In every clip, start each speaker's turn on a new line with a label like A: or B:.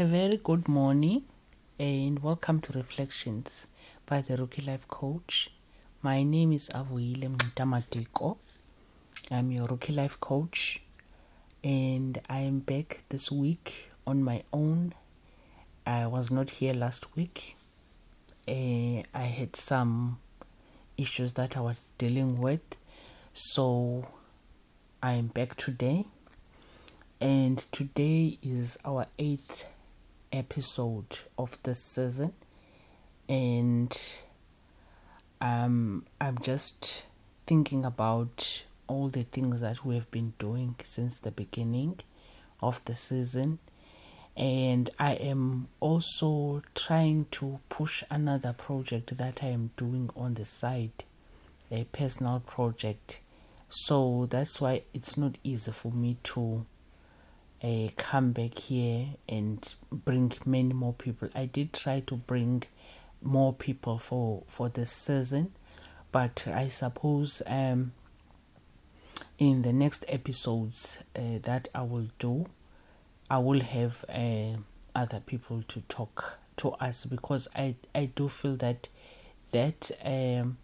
A: A very good morning and welcome to Reflections by the Rookie Life Coach. My name is Avuile Mtamatiko. I'm your Rookie Life Coach and I am back this week on my own. I was not here last week. Uh, I had some issues that I was dealing with, so I am back today. And today is our eighth episode of this season. And um, I'm just thinking about all the things that we have been doing since the beginning of the season. And I am also trying to push another project that I am doing on the side a personal project. So that's why it's not easy for me to uh, come back here and bring many more people. I did try to bring more people for for this season, but I suppose um in the next episodes uh, that I will do, I will have uh, other people to talk to us because I I do feel that that um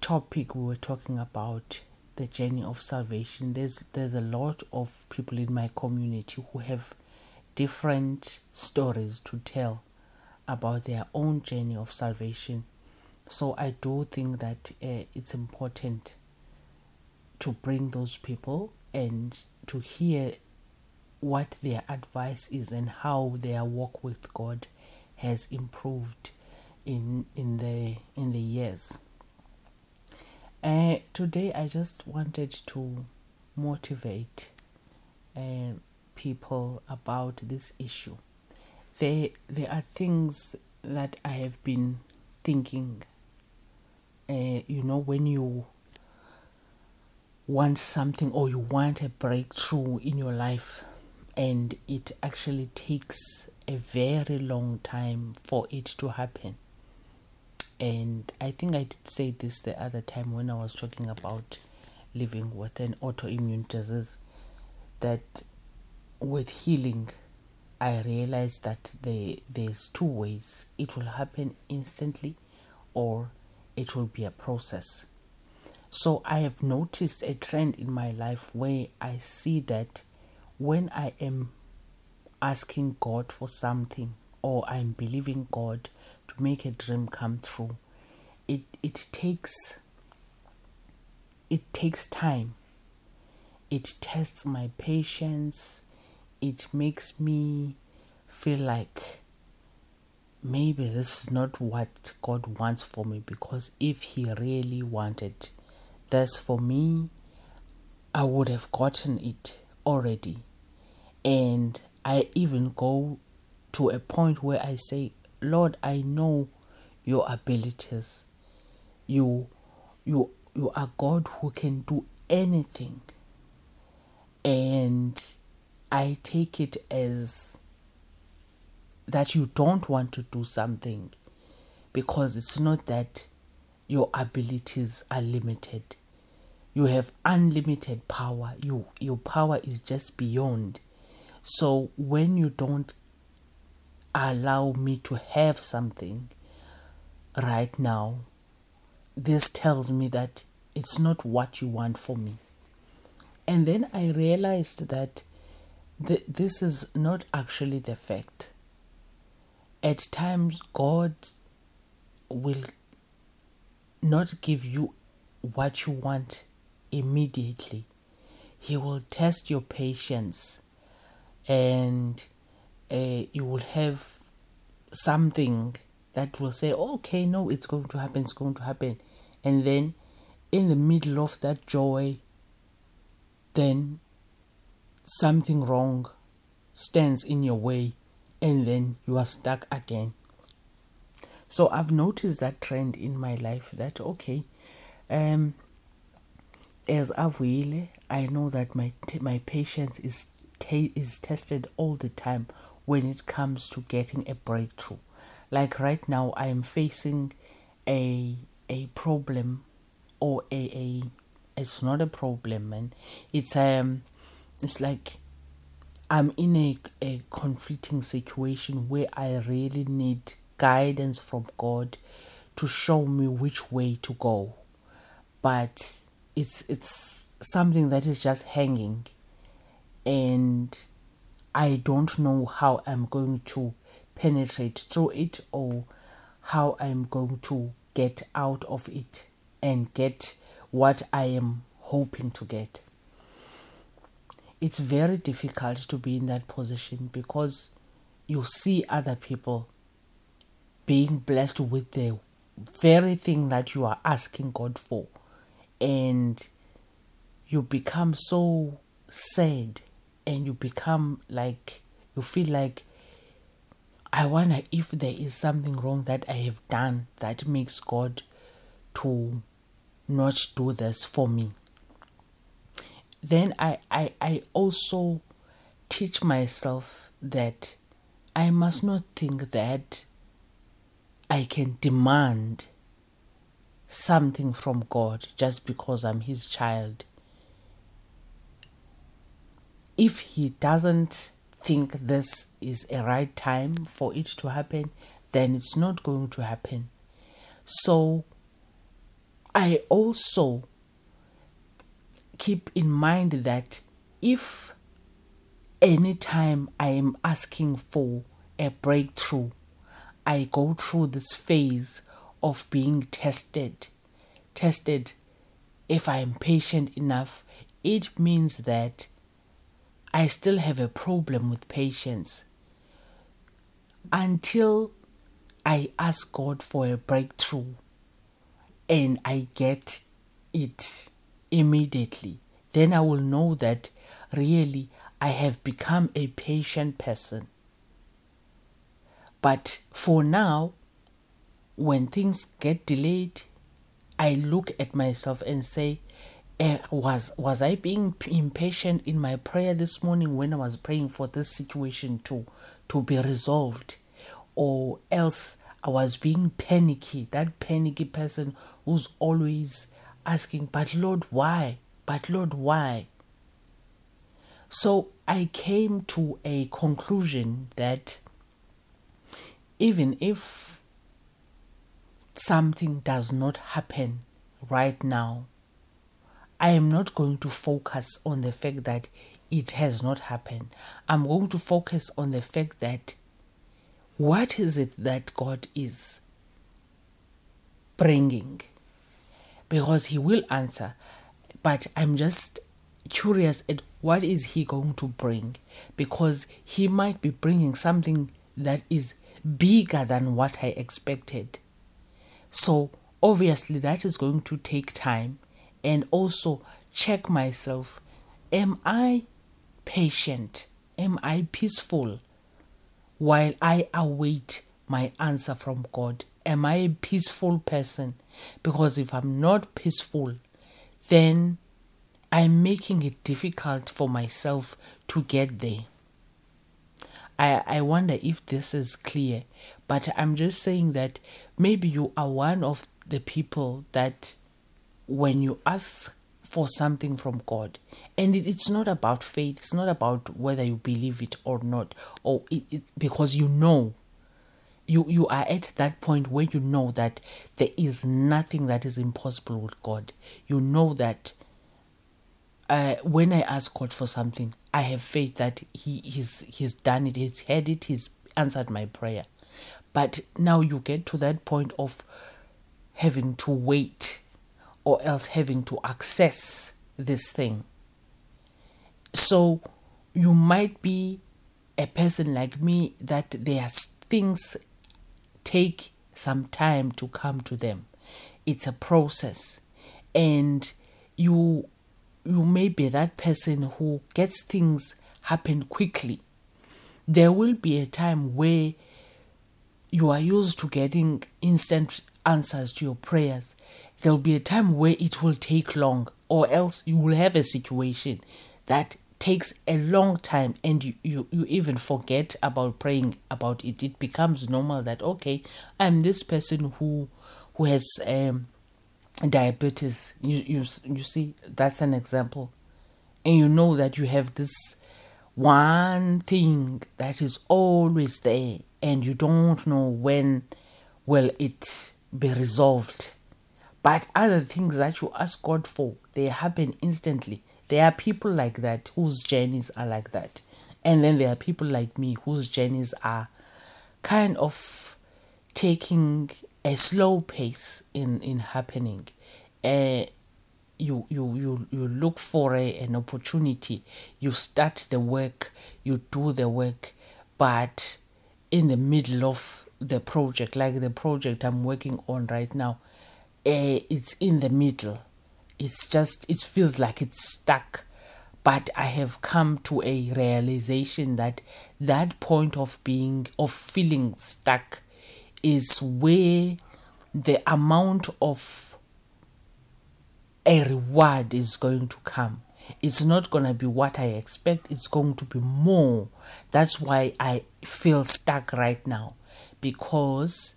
A: topic we were talking about the journey of salvation. There's there's a lot of people in my community who have different stories to tell about their own journey of salvation. So i do think that uh, it's important to bring those people and to hear what their advice is and how their walk with god has improved in in the in the years uh, today, I just wanted to motivate uh, people about this issue. There, there are things that I have been thinking. Uh, you know, when you want something or you want a breakthrough in your life, and it actually takes a very long time for it to happen and I think I did say this the other time when I was talking about living with an autoimmune disease that with healing I realized that there there's two ways. It will happen instantly or it will be a process. So I have noticed a trend in my life where I see that when I am asking God for something or I'm believing God make a dream come true. It it takes it takes time. It tests my patience. It makes me feel like maybe this is not what God wants for me because if he really wanted this for me I would have gotten it already. And I even go to a point where I say Lord I know your abilities. You you you are God who can do anything. And I take it as that you don't want to do something because it's not that your abilities are limited. You have unlimited power. You your power is just beyond. So when you don't allow me to have something, right now, this tells me that it's not what you want for me. And then I realized that th- this is not actually the fact. At times, God will not give you what you want immediately. He will test your patience and uh, you will have something that will say, okay, no, it's going to happen, it's going to happen. And then in the middle of that joy, then something wrong stands in your way and then you are stuck again. So I've noticed that trend in my life that okay, um, as Avuile, I know that my my patience is is tested all the time when it comes to getting a breakthrough. Like right now i am facing a a problem or a a it's not a problem man. It's um it's like I'm in a, a conflicting situation where I really need guidance from God to show me which way to go. But it's it's something that is just hanging. And I don't know how I'm going to penetrate through it or how I'm going to get out of it and get what I am hoping to get. It's very difficult to be in that position because you see other people being blessed with the very thing that you are asking God for, and you become so sad and you become like you feel like I wonder if there is something wrong that I have done that makes God to not do this for me. Then I, I, I also teach myself that I must not think that I can demand something from God just because I'm His child. If He doesn't think this is a right time for it to happen, then it's not going to happen. So I also keep in mind that if anytime I am asking for a breakthrough, I go through this phase of being tested. Tested if I am patient enough, it means that I still have a problem with patience. Until I ask God for a breakthrough and I get it immediately, then I will know that really I have become a patient person. But for now, when things get delayed, I look at myself and say, uh, was was I being impatient in my prayer this morning when I was praying for this situation to to be resolved, or else I was being panicky, that panicky person who's always asking, "But Lord, why? But Lord, why?" So I came to a conclusion that even if something does not happen right now I am not going to focus on the fact that it has not happened. I'm going to focus on the fact that what is it that God is bringing? Because He will answer, but I'm just curious at what is He going to bring because He might be bringing something that is bigger than what I expected. So, obviously, that is going to take time and also check myself am I patient? Am I peaceful while I await my answer from God? Am I a peaceful person? Because if I'm not peaceful, then I'm making it difficult for myself to get there. I, I wonder if this is clear, but I'm just saying that maybe you are one of the people that when you ask for something from God, and it, it's not about faith, it's not about whether you believe it or not, or it, it, because you know you you are at that point where you know that there is nothing that is impossible with God. You know that uh, when I ask God for something, I have faith that He He's He's done it, He's heard it, He's answered my prayer. But now you get to that point of having to wait or else having to access this thing. So you might be a person like me that their things take some time to come to them. It's a process. And you you may be that person who gets things happen quickly. There will be a time where you are used to getting instant answers to your prayers there'll be a time where it will take long, or else you will have a situation that takes a long time and you, you, you even forget about praying about it. It becomes normal that okay, I'm this person who who has um diabetes. You you you see that's an example. And you know that you have this one thing that is always there and you don't know when will it be resolved but other things that you ask god for they happen instantly. There are people like that whose journeys are like that. And then there are people like me whose journeys are kind of taking a slow pace in in happening. Uh, you you you you look for a, an opportunity. You start the work. You do the work. But in the middle of the project like the project i'm working on right now uh, it's in the middle. It's just it feels like it's stuck. But i have come to a realization that that point of being of feeling stuck is where the amount of a reward is going to come. It's not going to be what i expect it's going to be more. That's why i feel stuck right now. Because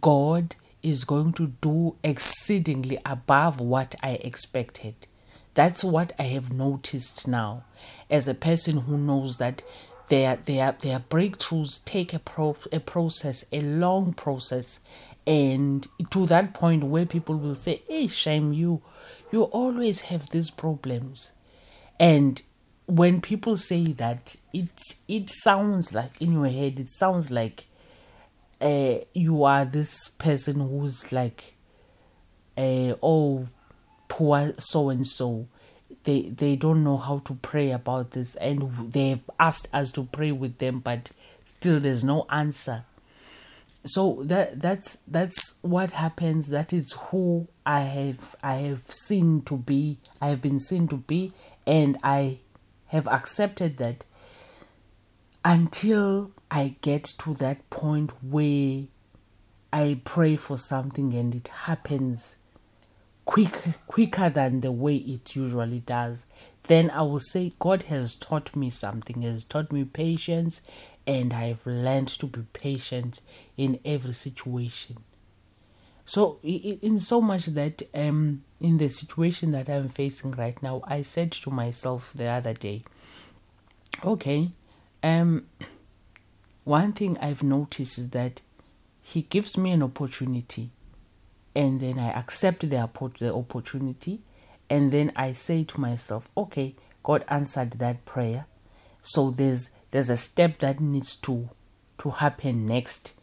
A: god is going to do exceedingly above what i expected. That's what i have noticed now. As a person who knows that their their their breakthroughs take a pro a process a long process and to that point where people will say hey shame you. You always have these problems. And when people say that it it sounds like in your head it sounds like uh, you are this person who's like uh, oh poor so and so they they don't know how to pray about this and they've asked us to pray with them but still there's no answer. So that that's that's what happens. That is who i have i have seen to be i have been seen to be and i have accepted that until i get to that point where i pray for something and it happens quick quicker than the way it usually does then i will say god has taught me something has taught me patience and i've learned to be patient in every situation. So in so much that um in the situation that i'm facing right now i said to myself the other day okay um one thing i've noticed is that he gives me an opportunity and then I accept the, the opportunity and then I say to myself, okay, God answered that prayer. So there's there's a step that needs to to happen next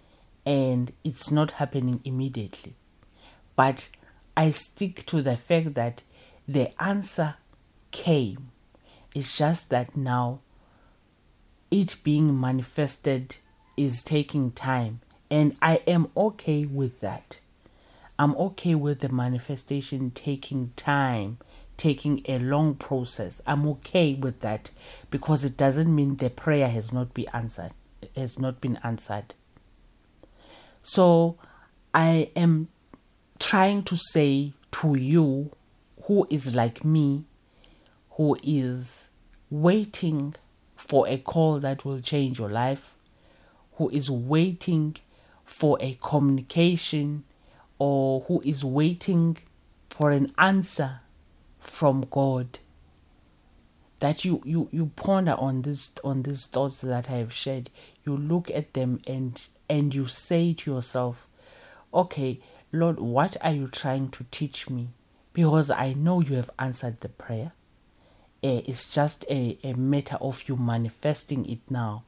A: and it's not happening immediately. But I stick to the fact that the answer came. It's just that now it being manifested is taking time and I am okay with that. I'm okay with the manifestation taking time, taking a long process. I'm okay with that because it doesn't mean the prayer has not been answered, has not been answered. So I am trying to say to you who is like me, who is waiting for a call that will change your life, who is waiting for a communication or who is waiting for an answer from God that you you you ponder on this on these thoughts that I have shared. You look at them and and you say to yourself okay lord what are you trying to teach me? Because i know you have answered the prayer it's just a, a matter of you manifesting it now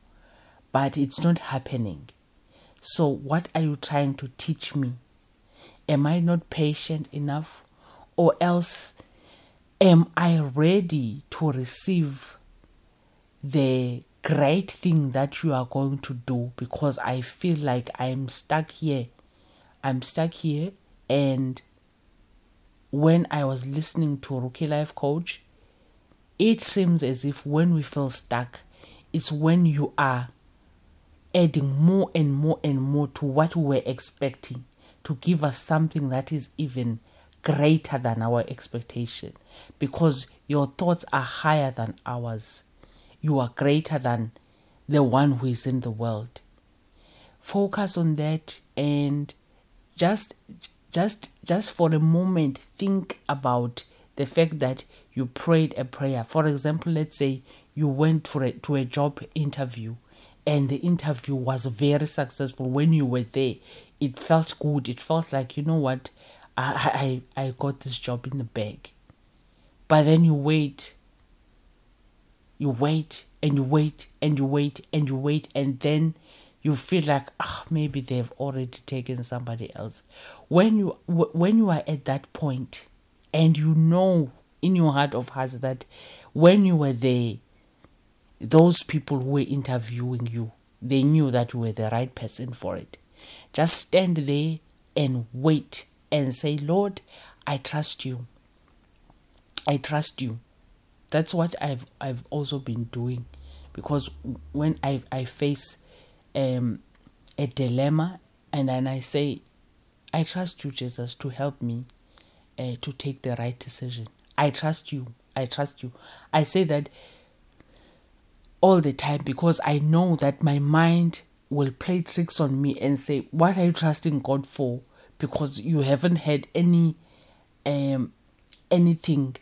A: but it's not happening so what are you trying to teach me Am I not patient enough? Or else, am I ready to receive the great thing that you are going to do? Because I feel like I'm stuck here. I'm stuck here. And when I was listening to Rookie Life Coach, it seems as if when we feel stuck, it's when you are adding more and more and more to what we were expecting to give us something that is even greater than our expectation because your thoughts are higher than ours. You are greater than the one who is in the world. Focus on that and just just just for a moment think about the fact that you prayed a prayer. For example, let's say you went for a, to a job interview and the interview was very successful. When you were there it felt good. It felt like you know what? I i, I got this job in the bag. But then you wait you wait and you wait and you wait and you wait and then you feel like ah oh, maybe they've already taken somebody else. When you when you are at that point and you know in your heart of hearts that when you were there those people who were interviewing you they knew that you were the right person for it. Just stand there and wait and say lord i trust you. I trust you. That's what i've i've also been doing because when i i face um, a dilemma and then I say, I trust you, Jesus, to help me uh, to take the right decision. I trust you. I trust you. I say that all the time because I know that my mind will play tricks on me and say, What are you trusting God for? Because you haven't had any um anything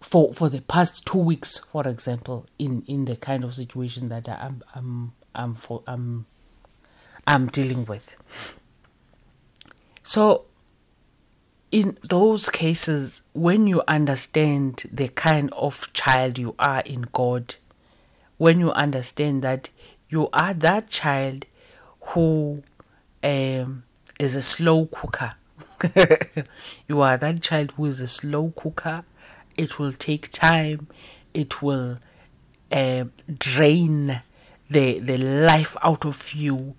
A: for for the past two weeks, for example, in in the kind of situation that I'm I'm I'm for I'm I'm dealing with. So in those cases when you understand the kind of child you are in God, when you understand that you are that child who um, is a slow cooker. you are that child who is a slow cooker. It will take time. It will uh, drain the the life out of you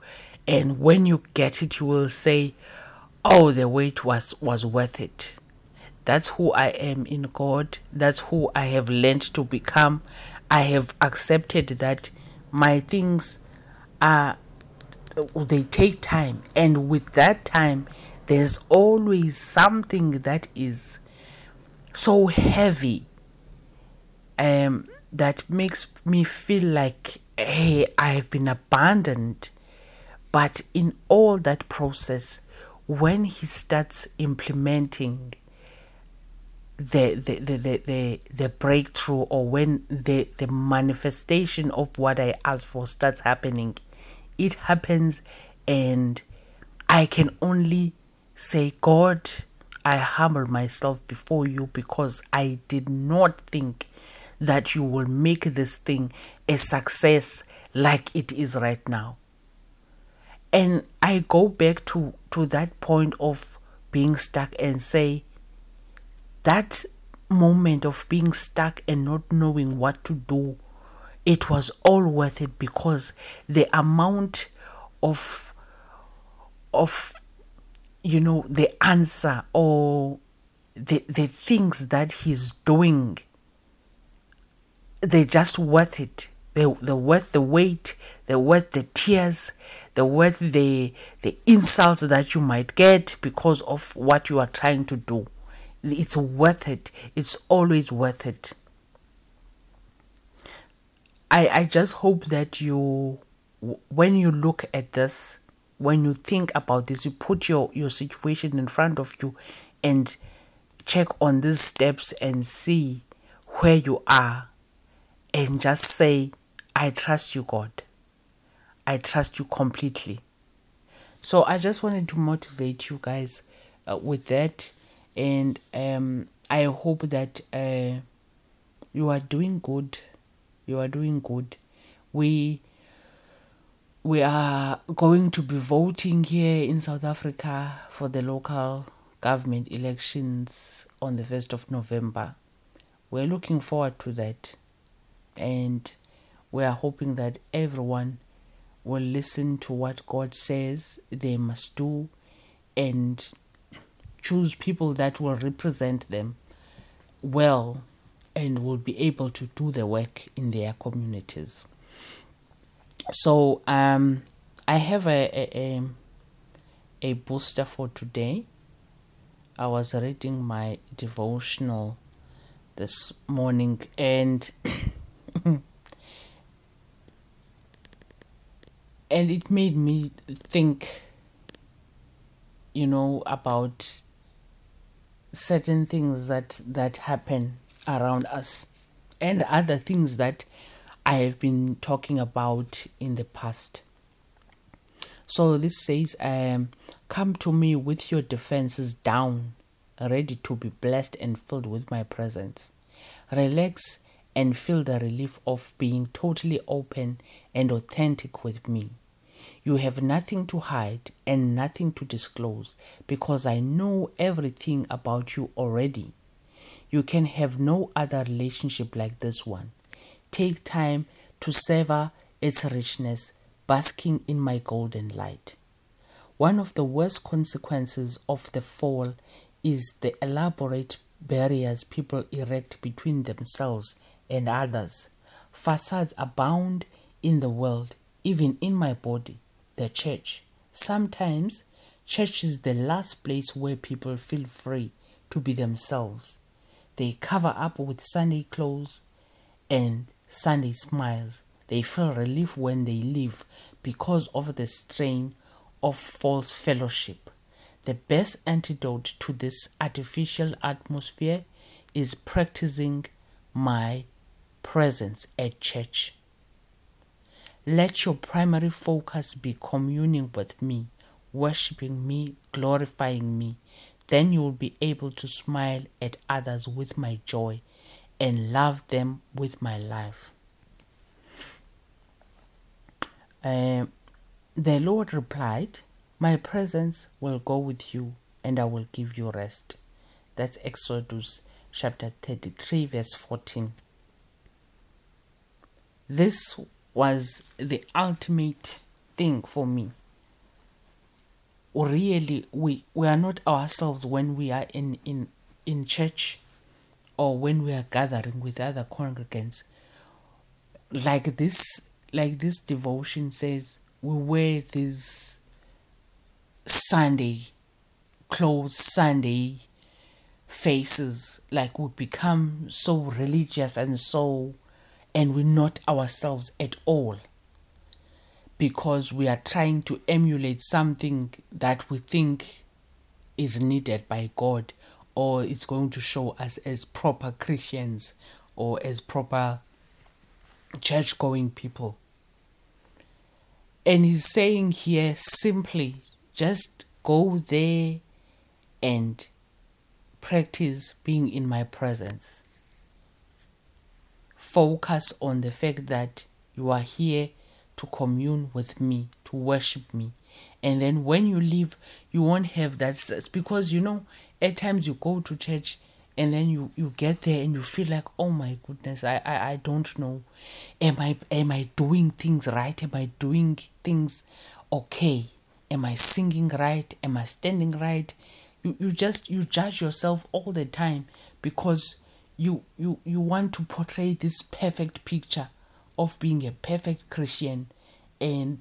A: and when you get it you will say oh the wait was was worth it. That's who i am in god. That's who i have learned to become. I have accepted that my things are they take time. And with that time there's always something that is so heavy um that makes me feel like hey, I have been abandoned. But in all that process, when he starts implementing the the, the, the, the, the breakthrough or when the, the manifestation of what I asked for starts happening, it happens and I can only say, God, I humble myself before you because I did not think that you will make this thing a success like it is right now. And I go back to, to that point of being stuck and say, that moment of being stuck and not knowing what to do, it was all worth it because the amount of of you know the answer or the the things that he's doing they're just worth it. They, they're worth the wait, they're worth the tears, they're worth the, the insults that you might get because of what you are trying to do. It's worth it. It's always worth it. I, I just hope that you, when you look at this, when you think about this, you put your, your situation in front of you and check on these steps and see where you are and just say, I trust you, God. I trust you completely. So I just wanted to motivate you guys uh, with that. And um, I hope that uh, you are doing good. You are doing good. We we are going to be voting here in South Africa for the local government elections on the 1st of November. We're looking forward to that and we are hoping that everyone will listen to what God says they must do and choose people that will represent them well and will be able to do the work in their communities. So um, I have a, a, a booster for today. I was reading my devotional this morning and and it made me think you know about certain things that that happen around us and other things that I have been talking about in the past. So this says, um, Come to me with your defenses down, ready to be blessed and filled with my presence. Relax and feel the relief of being totally open and authentic with me. You have nothing to hide and nothing to disclose because I know everything about you already. You can have no other relationship like this one. Take time to savor its richness, basking in my golden light. One of the worst consequences of the fall is the elaborate barriers people erect between themselves and others. Facades abound in the world, even in my body, the church. Sometimes, church is the last place where people feel free to be themselves. They cover up with Sunday clothes and Sunday smiles. They feel relief when they leave because of the strain of false fellowship. The best antidote to this artificial atmosphere is practicing my presence at church. Let your primary focus be communing with me, worshiping me, glorifying me. Then you will be able to smile at others with my joy and love them with my life. Uh, the Lord replied, My presence will go with you and I will give you rest. That's Exodus chapter 33, verse 14. This was the ultimate thing for me. Really, we, we are not ourselves when we are in, in, in church or when we are gathering with other congregants. Like this like this devotion says, we wear these Sunday clothes, Sunday faces, like we become so religious and so, and we're not ourselves at all because we are trying to emulate something that we think is needed by God or it's going to show us as proper Christians or as proper church going people. And he's saying here simply just go there and practice being in my presence. Focus on the fact that you are here to commune with me, to worship me. And then when you leave, you won't have that stress because you know, at times you go to church and then you you get there and you feel like oh my goodness I, I i don't know. Am i am i doing things right? Am i doing things okay? Am i singing right? Am i standing right? You you just you judge yourself all the time because you you you want to portray this perfect picture of being a perfect christian and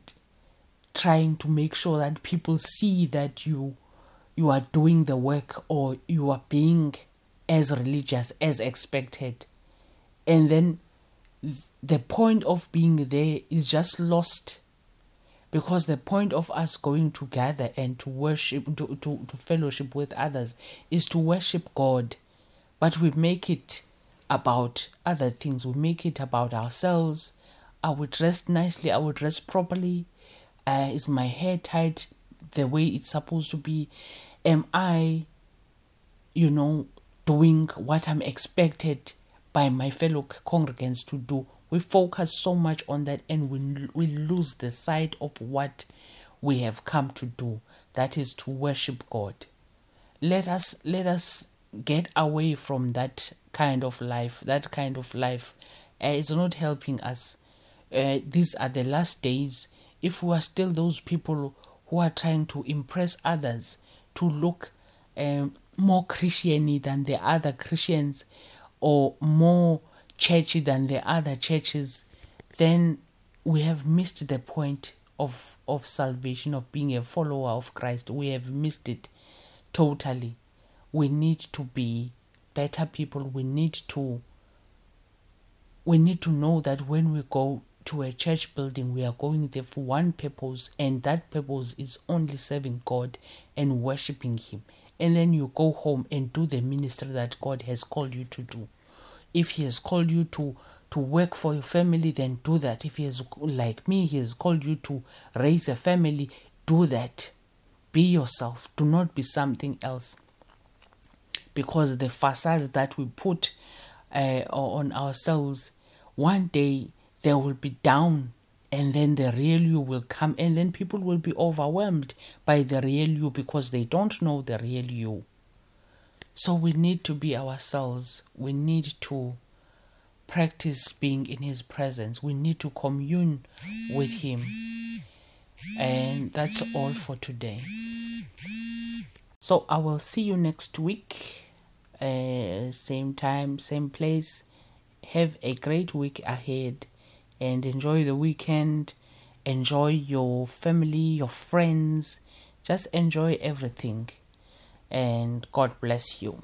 A: trying to make sure that people see that you you are doing the work or you are being as religious as expected. And then the point of being there is just lost because the point of us going together and to worship to, to, to fellowship with others is to worship god but we make it about other things. We make it about ourselves. Are we dressed nicely. Are we dressed properly. Uh, is my hair tied the way it's supposed to be? Am i you know doing what I'm expected by my fellow congregants to do. We focus so much on that and we, we lose the sight of what we have come to do. That is to worship God. Let us let us get away from that kind of life. That kind of life uh, is not helping us. Uh, these are the last days. If we are still those people who are trying to impress others, to look um, more Christiany than the other Christians or more churchy than the other churches, then we have missed the point of of salvation of being a follower of Christ. We have missed it totally. We need to be better people. We need to we need to know that when we go to a church building, we are going there for one purpose, and that purpose is only serving God and worshiping Him. And then you go home and do the ministry that God has called you to do. if he has called you to to work for your family then do that. If he has like me he has called you to raise a family do that. Be yourself. Do not be something else because the facade that we put uh, on ourselves one day they will be down and then the real you will come and then people will be overwhelmed by the real you because they don't know the real you. So we need to be ourselves. We need to practice being in his presence. We need to commune with him. And that's all for today. So i will see you next week uh, same time, same place. Have a great week ahead and enjoy the weekend. Enjoy your family, your friends. Just enjoy everything. And God bless you.